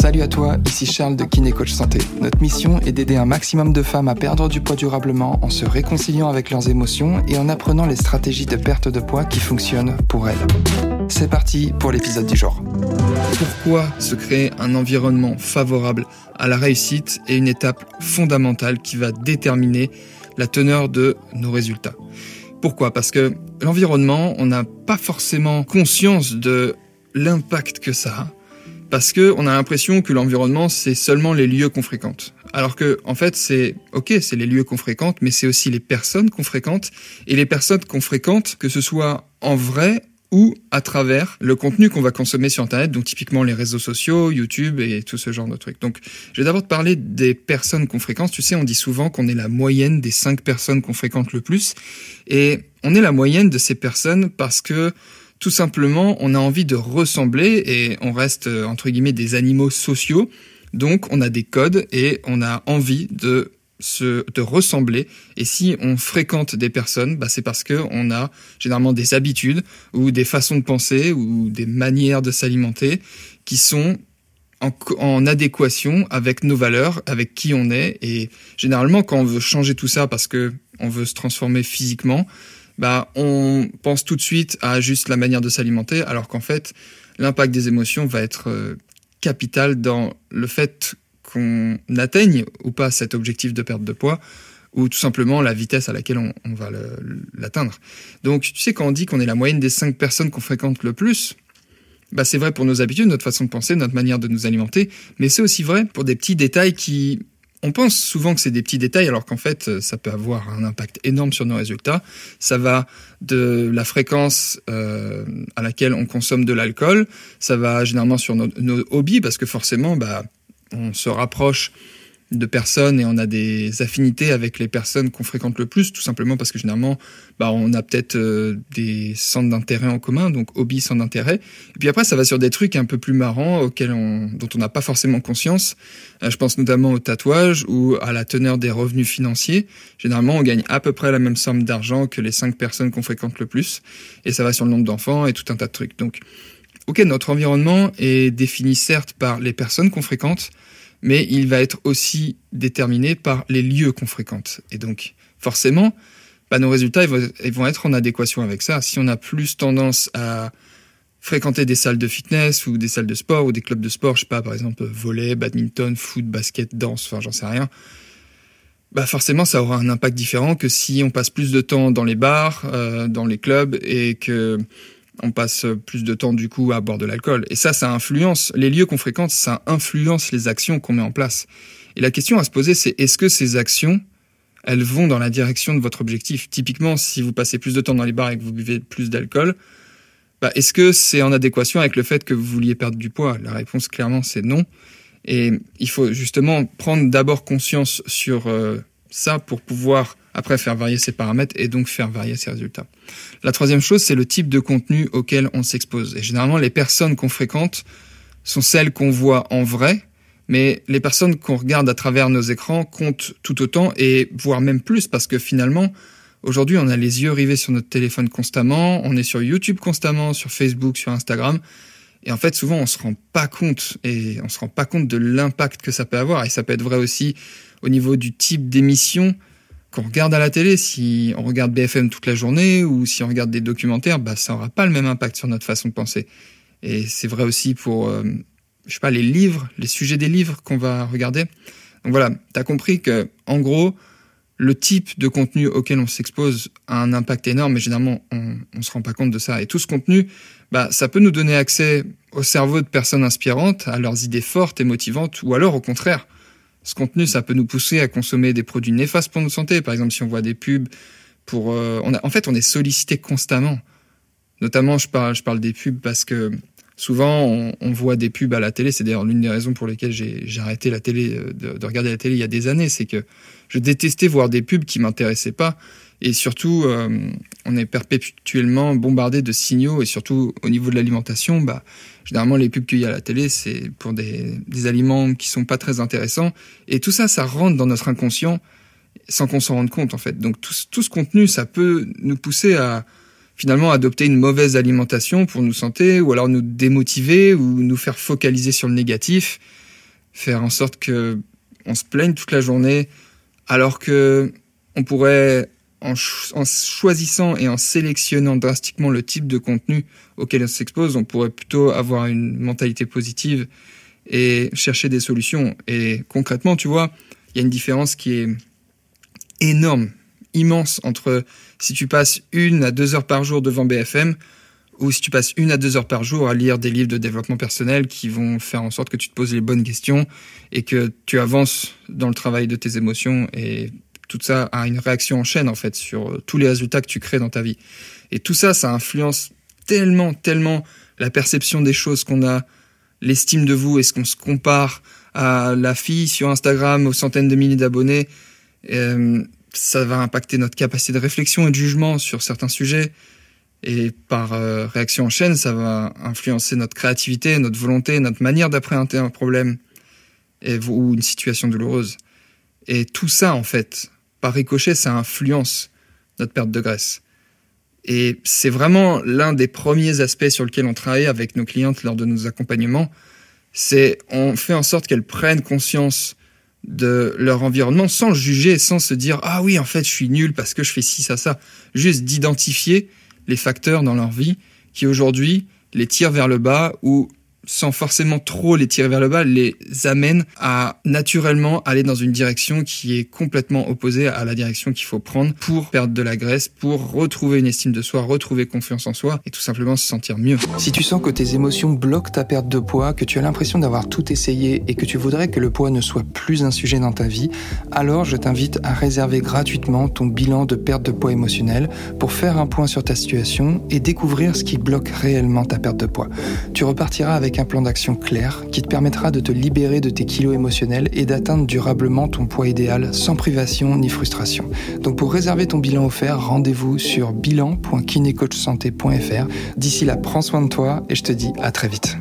Salut à toi, ici Charles de Kiné Coach Santé. Notre mission est d'aider un maximum de femmes à perdre du poids durablement en se réconciliant avec leurs émotions et en apprenant les stratégies de perte de poids qui fonctionnent pour elles. C'est parti pour l'épisode du jour. Pourquoi se créer un environnement favorable à la réussite est une étape fondamentale qui va déterminer la teneur de nos résultats. Pourquoi? Parce que l'environnement, on n'a pas forcément conscience de l'impact que ça a parce que on a l'impression que l'environnement c'est seulement les lieux qu'on fréquente. Alors que en fait c'est ok c'est les lieux qu'on fréquente, mais c'est aussi les personnes qu'on fréquente et les personnes qu'on fréquente, que ce soit en vrai ou à travers le contenu qu'on va consommer sur Internet, donc typiquement les réseaux sociaux, YouTube et tout ce genre de trucs. Donc je vais d'abord te parler des personnes qu'on fréquente. Tu sais, on dit souvent qu'on est la moyenne des cinq personnes qu'on fréquente le plus. Et on est la moyenne de ces personnes parce que tout simplement, on a envie de ressembler et on reste, euh, entre guillemets, des animaux sociaux. Donc, on a des codes et on a envie de se, de ressembler. Et si on fréquente des personnes, bah, c'est parce que on a généralement des habitudes ou des façons de penser ou des manières de s'alimenter qui sont en, en, adéquation avec nos valeurs, avec qui on est. Et généralement, quand on veut changer tout ça parce que on veut se transformer physiquement, bah, on pense tout de suite à juste la manière de s'alimenter, alors qu'en fait, l'impact des émotions va être euh, capital dans le fait qu'on atteigne ou pas cet objectif de perte de poids, ou tout simplement la vitesse à laquelle on, va l'atteindre. Donc, tu sais, quand on dit qu'on est la moyenne des cinq personnes qu'on fréquente le plus, bah, c'est vrai pour nos habitudes, notre façon de penser, notre manière de nous alimenter, mais c'est aussi vrai pour des petits détails qui on pense souvent que c'est des petits détails, alors qu'en fait, ça peut avoir un impact énorme sur nos résultats. Ça va de la fréquence euh, à laquelle on consomme de l'alcool, ça va généralement sur nos, nos, hobbies, parce que forcément, bah, on se rapproche de personnes et on a des affinités avec les personnes qu'on fréquente le plus, tout simplement parce que généralement, bah, on a peut-être euh, des centres d'intérêt en commun, donc hobby, centre d'intérêt. Et puis après, ça va sur des trucs un peu plus marrants auxquels on, dont on n'a pas forcément conscience. Euh, je pense notamment au tatouage ou à la teneur des revenus financiers. Généralement, on gagne à peu près la même somme d'argent que les cinq personnes qu'on fréquente le plus. Et ça va sur le nombre d'enfants et tout un tas de trucs. Donc, ok, notre environnement est défini certes par les personnes qu'on fréquente, mais il va être aussi déterminé par les lieux qu'on fréquente. Et donc, forcément, bah, nos résultats ils vont être en adéquation avec ça. Si on a plus tendance à fréquenter des salles de fitness ou des salles de sport ou des clubs de sport, je sais pas, par exemple volley, badminton, foot, basket, danse, enfin j'en sais rien, bah forcément ça aura un impact différent que si on passe plus de temps dans les bars, euh, dans les clubs et que on passe plus de temps du coup à boire de l'alcool. Et ça, ça influence les lieux qu'on fréquente, ça influence les actions qu'on met en place. Et la question à se poser, c'est est-ce que ces actions, elles vont dans la direction de votre objectif? Typiquement, si vous passez plus de temps dans les bars et que vous buvez plus d'alcool, bah, est-ce que c'est en adéquation avec le fait que vous vouliez perdre du poids? La réponse, clairement, c'est non. Et il faut justement prendre d'abord conscience sur euh, ça pour pouvoir après faire varier ses paramètres et donc faire varier ses résultats. La troisième chose, c'est le type de contenu auquel on s'expose. Et généralement, les personnes qu'on fréquente sont celles qu'on voit en vrai, mais les personnes qu'on regarde à travers nos écrans comptent tout autant et voire même plus parce que finalement, aujourd'hui, on a les yeux rivés sur notre téléphone constamment, on est sur YouTube constamment, sur Facebook, sur Instagram. Et en fait, souvent, on se rend pas compte et on se rend pas compte de l'impact que ça peut avoir. Et ça peut être vrai aussi au niveau du type d'émission qu'on regarde à la télé, si on regarde BFM toute la journée ou si on regarde des documentaires, bah, ça n'aura pas le même impact sur notre façon de penser. Et c'est vrai aussi pour, euh, je sais pas, les livres, les sujets des livres qu'on va regarder. Donc voilà, tu as compris que, en gros, le type de contenu auquel on s'expose a un impact énorme, mais généralement, on ne se rend pas compte de ça. Et tout ce contenu, bah, ça peut nous donner accès au cerveau de personnes inspirantes, à leurs idées fortes et motivantes, ou alors au contraire, ce contenu, ça peut nous pousser à consommer des produits néfastes pour notre santé. Par exemple, si on voit des pubs pour, euh, en fait, on est sollicité constamment. Notamment, je parle, des pubs parce que souvent, on, on voit des pubs à la télé. C'est d'ailleurs l'une des raisons pour lesquelles j'ai arrêté la télé, euh, de, de, regarder la télé il y a des années. C'est que je détestais voir des pubs qui m'intéressaient pas. Et surtout, euh, on est perpétuellement bombardé de signaux. Et surtout, au niveau de l'alimentation, bah, Généralement, les pubs qu'il y a à la télé, c'est pour des, aliments qui sont pas très intéressants. Et tout ça, ça rentre dans notre inconscient sans qu'on s'en rende compte, en fait. Donc, tout, ce contenu, ça peut nous pousser à finalement adopter une mauvaise alimentation pour nous sentir, ou alors nous démotiver, ou nous faire focaliser sur le négatif, faire en sorte que on se plaigne toute la journée, alors que on pourrait, en, choisissant et en sélectionnant drastiquement le type de contenu auquel on s'expose, on pourrait plutôt avoir une mentalité positive et chercher des solutions. Et concrètement, tu vois, il y a une différence qui est énorme, immense entre si tu passes une à deux heures par jour devant BFM ou si tu passes une à deux heures par jour à lire des livres de développement personnel qui vont faire en sorte que tu te poses les bonnes questions et que tu avances dans le travail de tes émotions et tout ça a une réaction en chaîne en fait sur tous les résultats que tu crées dans ta vie. Et tout ça, ça influence tellement, tellement la perception des choses qu'on a, l'estime de vous, est-ce qu'on se compare à la fille sur Instagram aux centaines de milliers d'abonnés euh, Ça va impacter notre capacité de réflexion et de jugement sur certains sujets. Et par euh, réaction en chaîne, ça va influencer notre créativité, notre volonté, notre manière d'appréhender un problème ou une situation douloureuse. Et tout ça, en fait, par ricochet, ça influence notre perte de graisse. Et c'est vraiment l'un des premiers aspects sur lequel on travaille avec nos clientes lors de nos accompagnements. C'est on fait en sorte qu'elles prennent conscience de leur environnement sans juger, sans se dire ah oui en fait je suis nul parce que je fais ci ça ça. Juste d'identifier les facteurs dans leur vie qui aujourd'hui les tirent vers le bas ou sans forcément trop les tirer vers le bas, les amène à naturellement aller dans une direction qui est complètement opposée à la direction qu'il faut prendre pour perdre de la graisse, pour retrouver une estime de soi, retrouver confiance en soi et tout simplement se sentir mieux. Si tu sens que tes émotions bloquent ta perte de poids, que tu as l'impression d'avoir tout essayé et que tu voudrais que le poids ne soit plus un sujet dans ta vie, alors je t'invite à réserver gratuitement ton bilan de perte de poids émotionnel pour faire un point sur ta situation et découvrir ce qui bloque réellement ta perte de poids. Tu repartiras avec un plan d'action clair qui te permettra de te libérer de tes kilos émotionnels et d'atteindre durablement ton poids idéal sans privation ni frustration. Donc pour réserver ton bilan offert, rendez-vous sur bilan.kinecoachsanté.fr. D'ici là, prends soin de toi et je te dis à très vite.